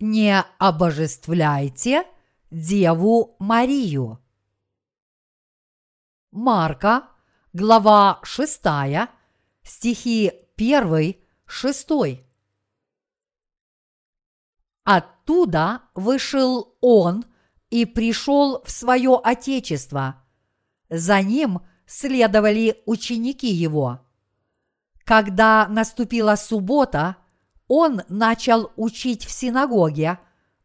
не обожествляйте Деву Марию. Марка, глава 6, стихи 1, 6. Оттуда вышел он и пришел в свое отечество. За ним следовали ученики его. Когда наступила суббота, он начал учить в синагоге,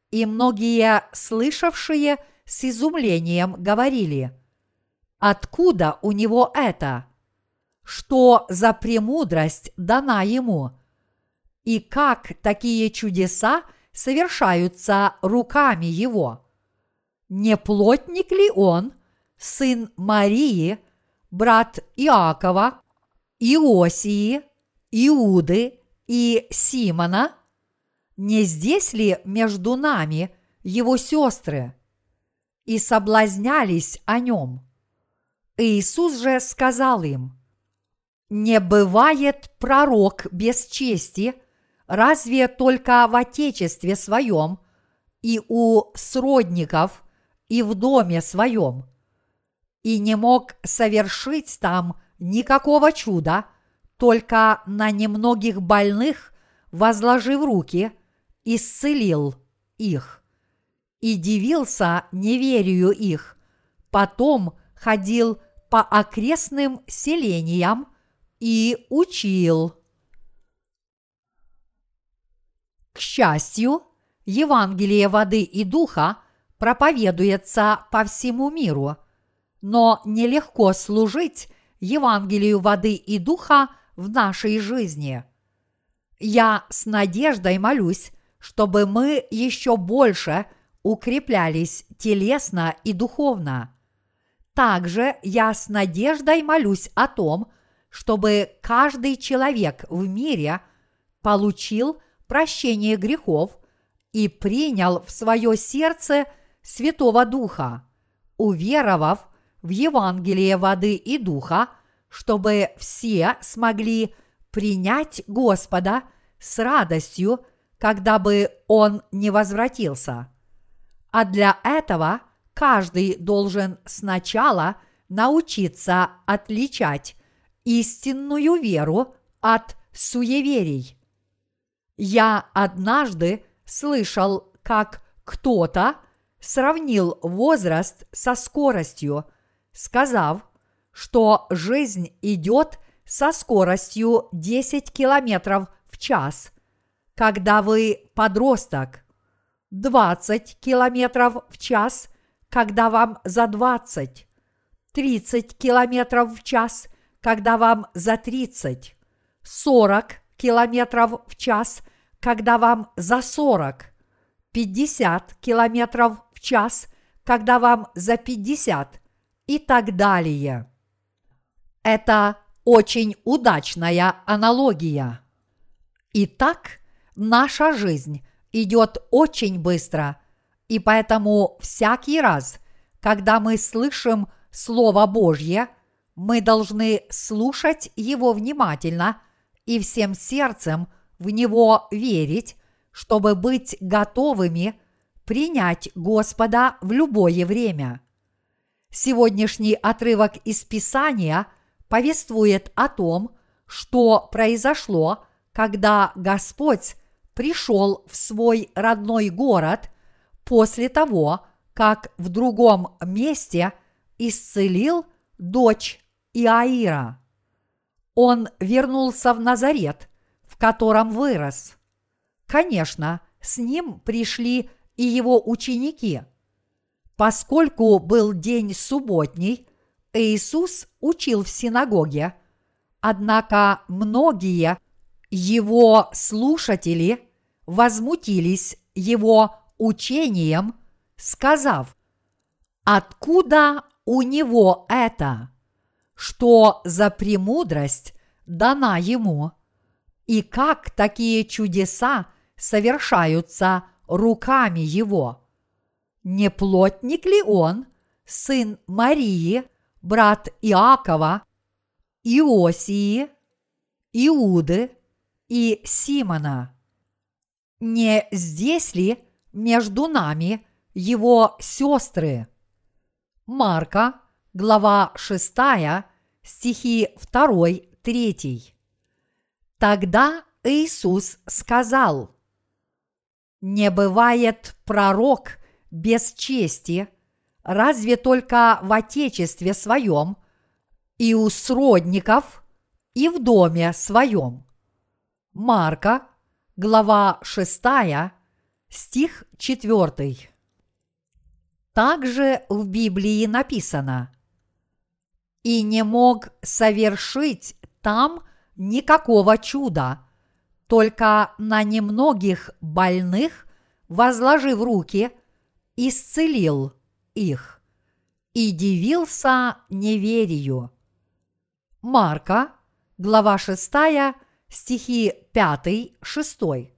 и многие слышавшие с изумлением говорили, «Откуда у него это? Что за премудрость дана ему? И как такие чудеса совершаются руками его? Не плотник ли он, сын Марии, брат Иакова, Иосии, Иуды и Симона? Не здесь ли между нами его сестры? И соблазнялись о нем. Иисус же сказал им, «Не бывает пророк без чести, разве только в отечестве своем и у сродников и в доме своем, и не мог совершить там никакого чуда, только на немногих больных, возложив руки, исцелил их. И дивился неверию их, потом ходил по окрестным селениям и учил. К счастью, Евангелие воды и духа проповедуется по всему миру, но нелегко служить Евангелию воды и духа в нашей жизни. Я с надеждой молюсь, чтобы мы еще больше укреплялись телесно и духовно. Также я с надеждой молюсь о том, чтобы каждый человек в мире получил прощение грехов и принял в свое сердце Святого Духа, уверовав в Евангелие воды и духа, чтобы все смогли принять Господа с радостью, когда бы Он не возвратился. А для этого каждый должен сначала научиться отличать истинную веру от суеверий. Я однажды слышал, как кто-то сравнил возраст со скоростью, сказав, что жизнь идет со скоростью 10 километров в час, когда вы подросток, 20 километров в час, когда вам за 20, 30 километров в час, когда вам за 30, 40 километров в час, когда вам за 40, 50 километров в час, когда вам за 50 и так далее. Это очень удачная аналогия. Итак, наша жизнь идет очень быстро, и поэтому всякий раз, когда мы слышим Слово Божье, мы должны слушать его внимательно и всем сердцем в него верить, чтобы быть готовыми принять Господа в любое время. Сегодняшний отрывок из Писания повествует о том, что произошло, когда Господь пришел в свой родной город после того, как в другом месте исцелил дочь Иаира. Он вернулся в Назарет, в котором вырос. Конечно, с ним пришли и его ученики – Поскольку был день субботний, Иисус учил в синагоге, однако многие его слушатели возмутились его учением, сказав, откуда у него это, что за премудрость дана ему, и как такие чудеса совершаются руками его – не плотник ли он, сын Марии, брат Иакова, Иосии, Иуды и Симона? не здесь ли между нами его сестры? Марка, глава 6, стихи 2, 3. Тогда Иисус сказал, «Не бывает пророк без чести, разве только в Отечестве своем и у сродников, и в доме своем». Марка, глава 6, стих 4. Также в Библии написано «И не мог совершить там никакого чуда, только на немногих больных, возложив руки, исцелил их и дивился неверию». Марка, глава 6, стихи 5-6.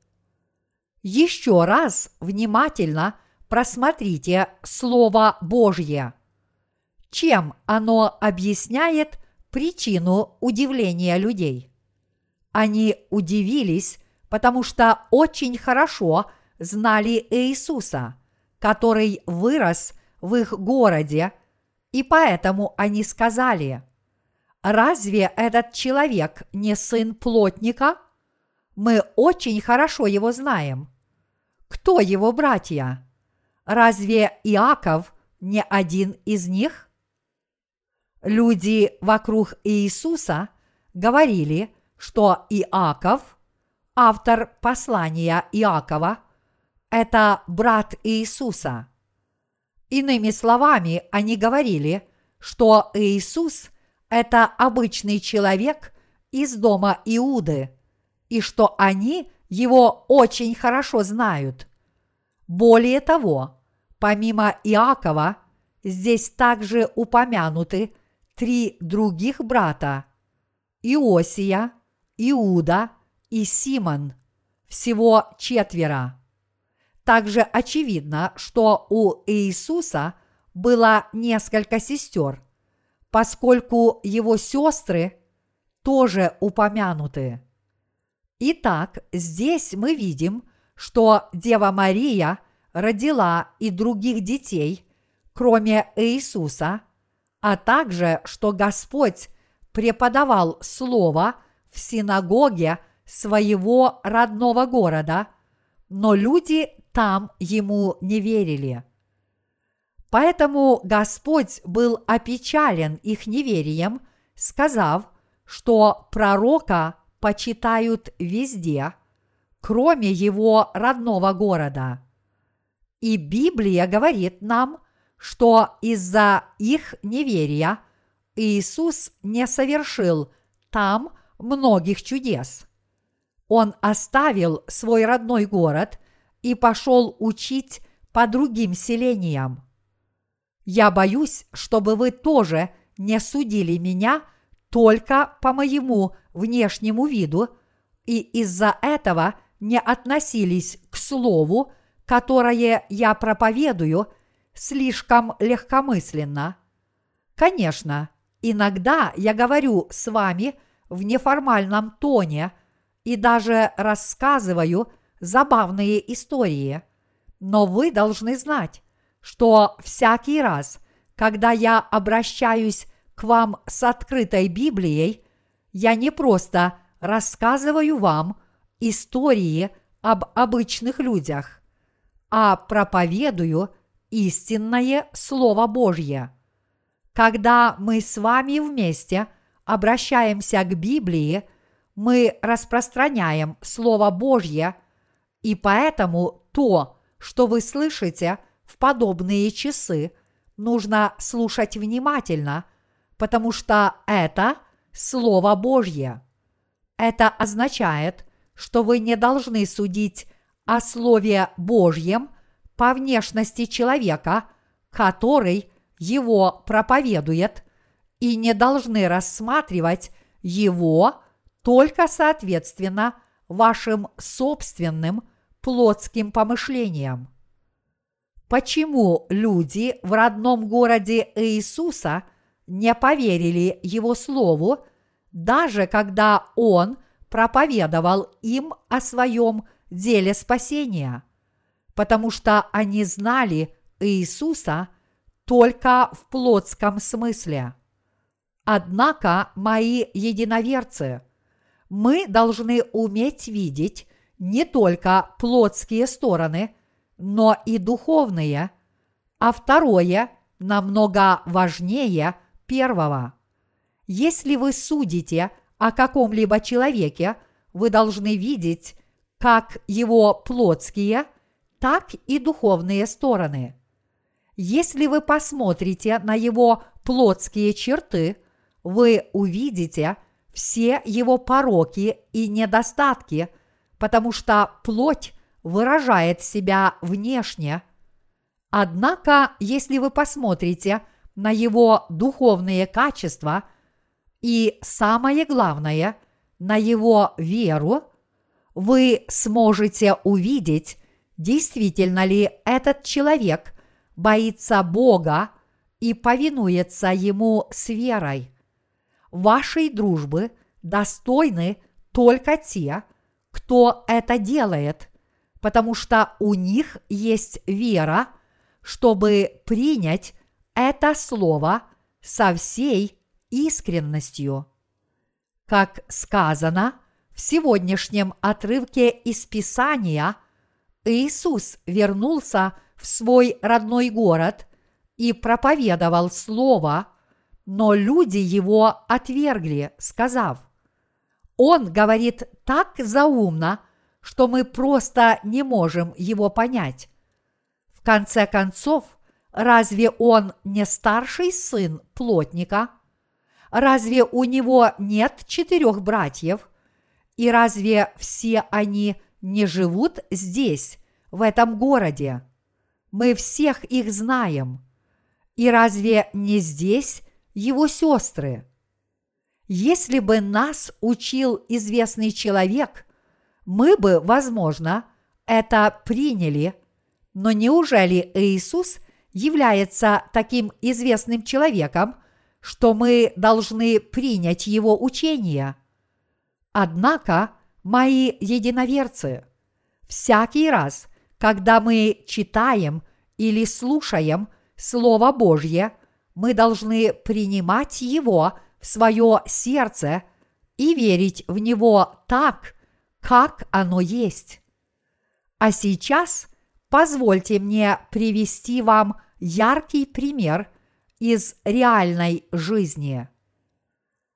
Еще раз внимательно просмотрите Слово Божье. Чем оно объясняет причину удивления людей? Они удивились, потому что очень хорошо знали Иисуса, который вырос в их городе, и поэтому они сказали – Разве этот человек не сын плотника? Мы очень хорошо его знаем. Кто его братья? Разве Иаков не один из них? Люди вокруг Иисуса говорили, что Иаков, автор послания Иакова, это брат Иисуса. Иными словами, они говорили, что Иисус – это обычный человек из дома Иуды, и что они его очень хорошо знают. Более того, помимо Иакова, здесь также упомянуты три других брата – Иосия, Иуда и Симон, всего четверо. Также очевидно, что у Иисуса было несколько сестер, поскольку его сестры тоже упомянуты. Итак, здесь мы видим, что Дева Мария родила и других детей, кроме Иисуса, а также, что Господь преподавал Слово в синагоге своего родного города, но люди там ему не верили – Поэтому Господь был опечален их неверием, сказав, что пророка почитают везде, кроме его родного города. И Библия говорит нам, что из-за их неверия Иисус не совершил там многих чудес. Он оставил свой родной город и пошел учить по другим селениям. Я боюсь, чтобы вы тоже не судили меня только по моему внешнему виду и из-за этого не относились к слову, которое я проповедую, слишком легкомысленно. Конечно, иногда я говорю с вами в неформальном тоне и даже рассказываю забавные истории, но вы должны знать, что всякий раз, когда я обращаюсь к вам с открытой Библией, я не просто рассказываю вам истории об обычных людях, а проповедую истинное Слово Божье. Когда мы с вами вместе обращаемся к Библии, мы распространяем Слово Божье, и поэтому то, что вы слышите – в подобные часы нужно слушать внимательно, потому что это Слово Божье. Это означает, что вы не должны судить о Слове Божьем по внешности человека, который его проповедует, и не должны рассматривать его только соответственно вашим собственным плотским помышлениям. Почему люди в родном городе Иисуса не поверили Его Слову, даже когда Он проповедовал им о своем деле спасения, потому что они знали Иисуса только в плотском смысле. Однако, мои единоверцы, мы должны уметь видеть не только плотские стороны, но и духовные, а второе намного важнее первого. Если вы судите о каком-либо человеке, вы должны видеть как его плотские, так и духовные стороны. Если вы посмотрите на его плотские черты, вы увидите все его пороки и недостатки, потому что плоть выражает себя внешне. Однако, если вы посмотрите на его духовные качества и, самое главное, на его веру, вы сможете увидеть, действительно ли этот человек боится Бога и повинуется Ему с верой. Вашей дружбы достойны только те, кто это делает, потому что у них есть вера, чтобы принять это слово со всей искренностью. Как сказано в сегодняшнем отрывке из Писания, Иисус вернулся в свой родной город и проповедовал слово, но люди его отвергли, сказав, «Он говорит так заумно, что мы просто не можем его понять». В конце концов, разве он не старший сын плотника? Разве у него нет четырех братьев? И разве все они не живут здесь, в этом городе? Мы всех их знаем. И разве не здесь его сестры? Если бы нас учил известный человек, мы бы, возможно, это приняли, но неужели Иисус является таким известным человеком, что мы должны принять его учение? Однако, мои единоверцы, всякий раз, когда мы читаем или слушаем Слово Божье, мы должны принимать его свое сердце и верить в него так, как оно есть. А сейчас позвольте мне привести вам яркий пример из реальной жизни.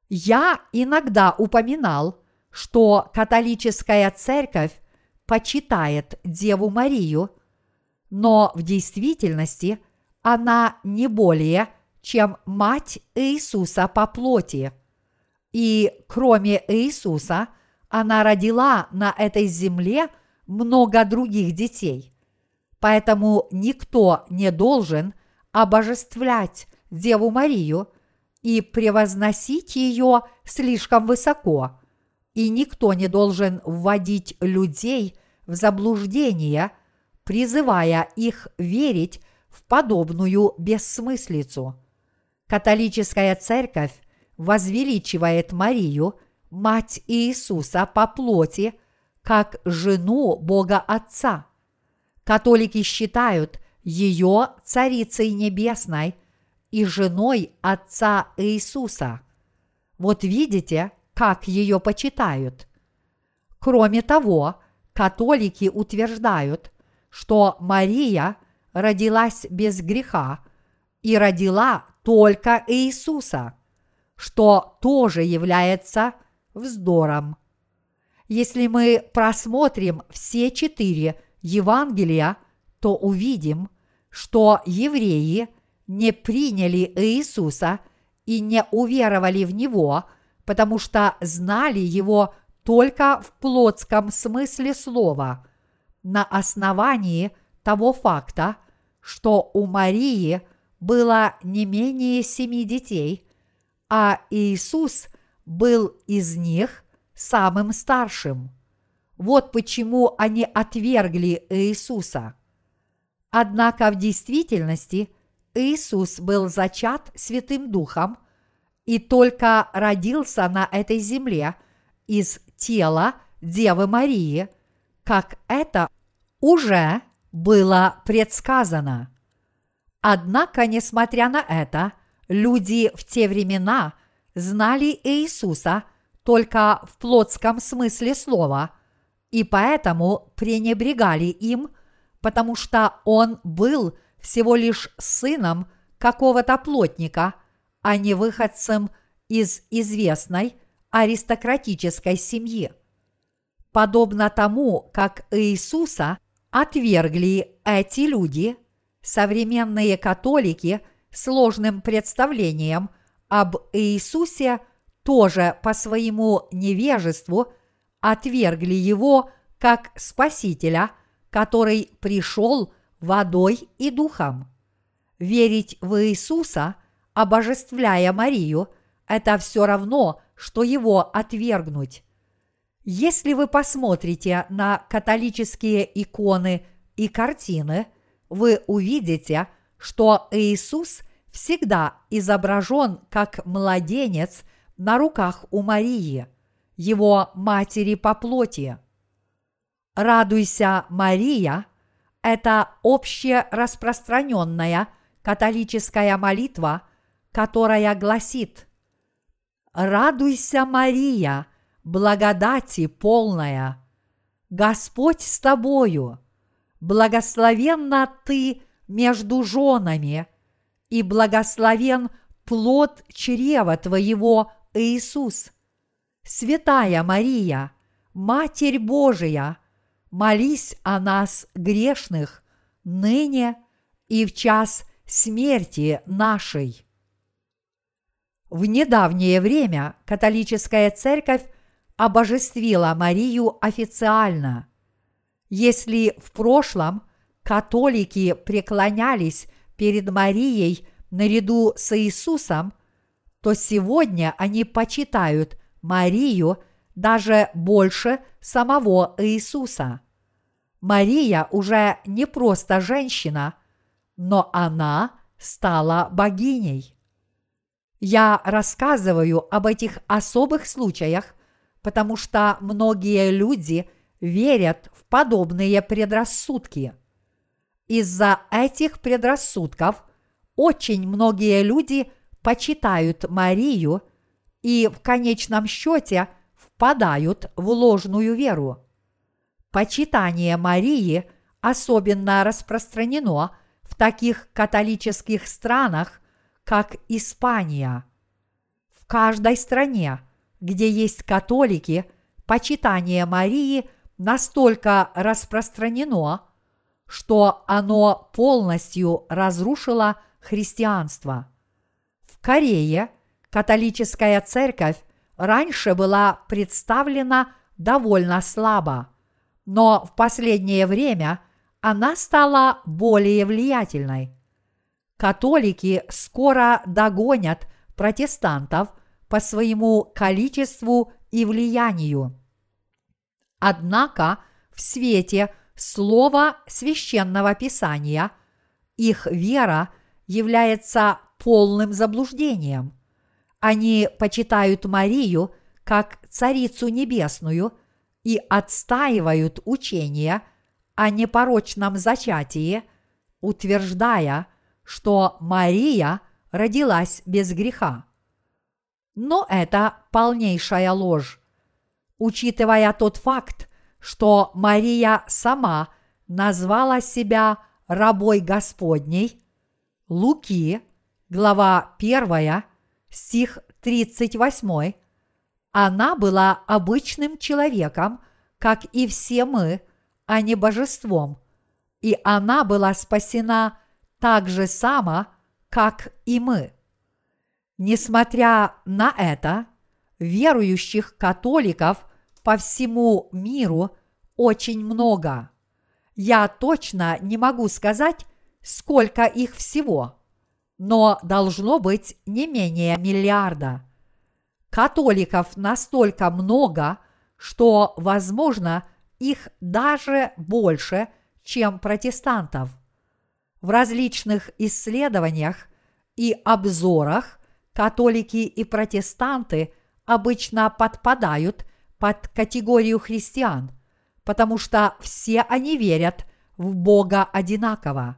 Я иногда упоминал, что католическая церковь почитает Деву Марию, но в действительности она не более, чем мать Иисуса по плоти. И кроме Иисуса, она родила на этой земле много других детей. Поэтому никто не должен обожествлять Деву Марию и превозносить ее слишком высоко, и никто не должен вводить людей в заблуждение, призывая их верить в подобную бессмыслицу. Католическая церковь возвеличивает Марию, мать Иисуса по плоти, как жену Бога Отца. Католики считают ее Царицей Небесной и женой Отца Иисуса. Вот видите, как ее почитают. Кроме того, католики утверждают, что Мария родилась без греха и родила только Иисуса, что тоже является вздором. Если мы просмотрим все четыре Евангелия, то увидим, что евреи не приняли Иисуса и не уверовали в Него, потому что знали Его только в плотском смысле слова, на основании того факта, что у Марии было не менее семи детей, а Иисус был из них самым старшим. Вот почему они отвергли Иисуса. Однако в действительности Иисус был зачат Святым Духом и только родился на этой земле из тела Девы Марии, как это уже было предсказано. Однако, несмотря на это, люди в те времена знали Иисуса только в плотском смысле слова, и поэтому пренебрегали им, потому что он был всего лишь сыном какого-то плотника, а не выходцем из известной аристократической семьи. Подобно тому, как Иисуса отвергли эти люди, современные католики сложным представлением об Иисусе тоже по своему невежеству отвергли его как Спасителя, который пришел водой и духом. Верить в Иисуса, обожествляя Марию, это все равно, что его отвергнуть. Если вы посмотрите на католические иконы и картины, вы увидите, что Иисус всегда изображен как младенец на руках у Марии, его матери по плоти. «Радуйся, Мария» – это общераспространенная католическая молитва, которая гласит «Радуйся, Мария, благодати полная, Господь с тобою, благословенна ты между женами, и благословен плод чрева твоего, Иисус. Святая Мария, Матерь Божия, молись о нас грешных, ныне и в час смерти нашей. В недавнее время католическая церковь обожествила Марию официально. Если в прошлом католики преклонялись перед Марией наряду с Иисусом, то сегодня они почитают Марию даже больше самого Иисуса. Мария уже не просто женщина, но она стала богиней. Я рассказываю об этих особых случаях, потому что многие люди верят в подобные предрассудки. Из-за этих предрассудков очень многие люди почитают Марию и в конечном счете впадают в ложную веру. Почитание Марии особенно распространено в таких католических странах, как Испания. В каждой стране, где есть католики, почитание Марии настолько распространено, что оно полностью разрушило христианство. В Корее католическая церковь раньше была представлена довольно слабо, но в последнее время она стала более влиятельной. Католики скоро догонят протестантов по своему количеству и влиянию. Однако в свете слова священного писания их вера является полным заблуждением. Они почитают Марию как Царицу Небесную и отстаивают учение о непорочном зачатии, утверждая, что Мария родилась без греха. Но это полнейшая ложь. Учитывая тот факт, что Мария сама назвала себя рабой Господней, Луки, глава 1, стих 38, она была обычным человеком, как и все мы, а не божеством, и она была спасена так же само, как и мы. Несмотря на это, верующих католиков по всему миру очень много. Я точно не могу сказать, сколько их всего, но должно быть не менее миллиарда. Католиков настолько много, что, возможно, их даже больше, чем протестантов. В различных исследованиях и обзорах католики и протестанты обычно подпадают под категорию христиан, потому что все они верят в Бога одинаково.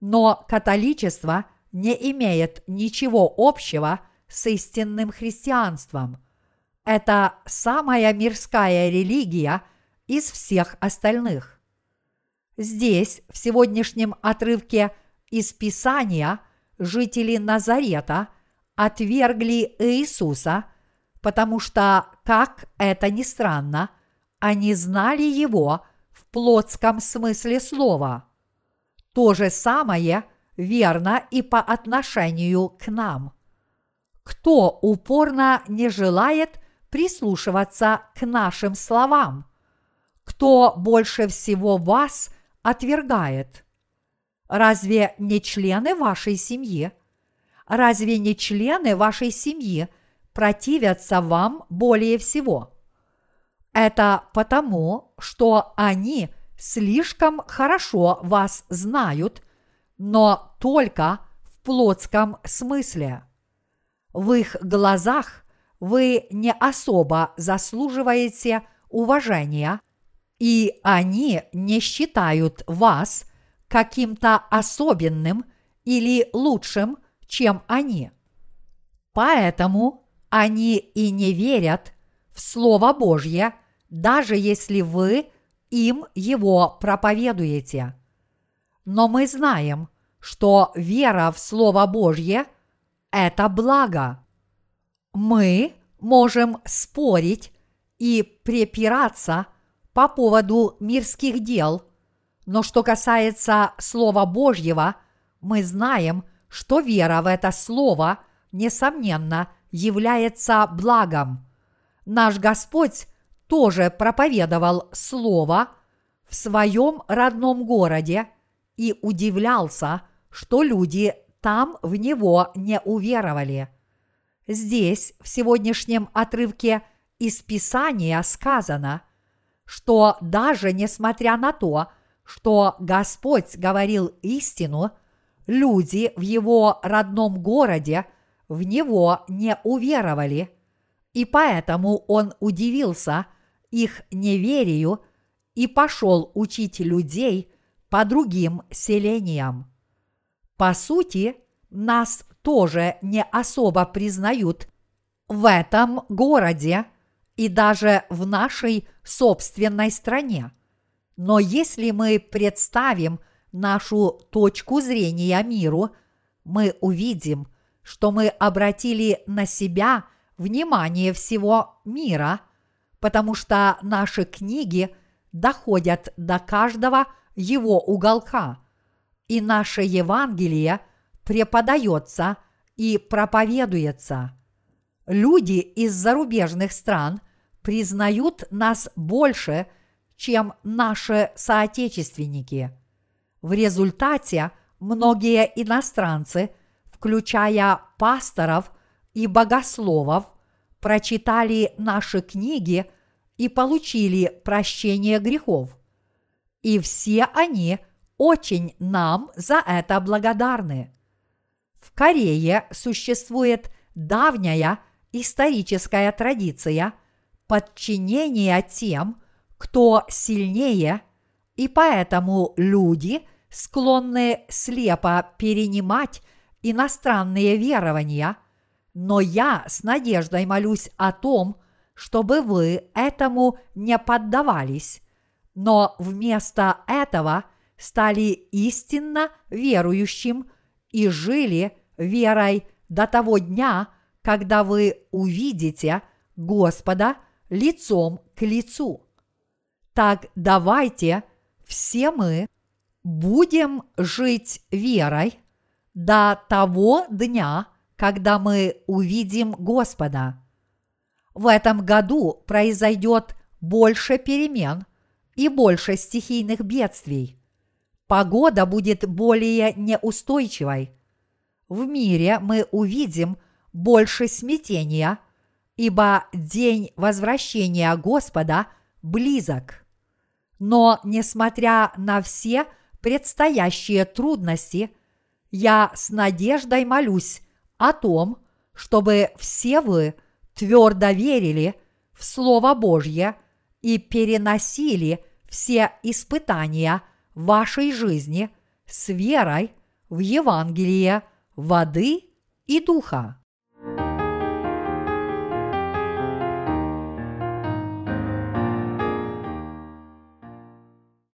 Но католичество не имеет ничего общего с истинным христианством. Это самая мирская религия из всех остальных. Здесь, в сегодняшнем отрывке из Писания, жители Назарета отвергли Иисуса, потому что, как это ни странно, они знали Его в плотском смысле слова. То же самое верно и по отношению к нам. Кто упорно не желает прислушиваться к нашим словам? Кто больше всего вас отвергает? Разве не члены вашей семьи? Разве не члены вашей семьи противятся вам более всего? Это потому, что они слишком хорошо вас знают, но только в плотском смысле. В их глазах вы не особо заслуживаете уважения, и они не считают вас каким-то особенным или лучшим, чем они. Поэтому они и не верят в Слово Божье, даже если вы им его проповедуете. Но мы знаем, что вера в Слово Божье – это благо. Мы можем спорить и препираться по поводу мирских дел, но что касается Слова Божьего, мы знаем, что вера в это Слово, несомненно, является благом. Наш Господь тоже проповедовал Слово в своем родном городе и удивлялся, что люди там в него не уверовали. Здесь, в сегодняшнем отрывке из Писания сказано, что даже несмотря на то, что Господь говорил истину, люди в его родном городе в него не уверовали, и поэтому он удивился их неверию и пошел учить людей по другим селениям. По сути, нас тоже не особо признают в этом городе и даже в нашей собственной стране. Но если мы представим нашу точку зрения миру, мы увидим, что мы обратили на себя внимание всего мира, потому что наши книги доходят до каждого его уголка, и наше Евангелие преподается и проповедуется. Люди из зарубежных стран признают нас больше, чем наши соотечественники. В результате многие иностранцы, включая пасторов и богословов, прочитали наши книги и получили прощение грехов – и все они очень нам за это благодарны. В Корее существует давняя историческая традиция подчинения тем, кто сильнее, и поэтому люди склонны слепо перенимать иностранные верования, но я с надеждой молюсь о том, чтобы вы этому не поддавались, но вместо этого стали истинно верующим и жили верой до того дня, когда вы увидите Господа лицом к лицу. Так давайте все мы будем жить верой до того дня, когда мы увидим Господа. В этом году произойдет больше перемен – и больше стихийных бедствий. Погода будет более неустойчивой. В мире мы увидим больше смятения, ибо день возвращения Господа близок. Но, несмотря на все предстоящие трудности, я с надеждой молюсь о том, чтобы все вы твердо верили в Слово Божье – и переносили все испытания вашей жизни с верой в Евангелие воды и духа.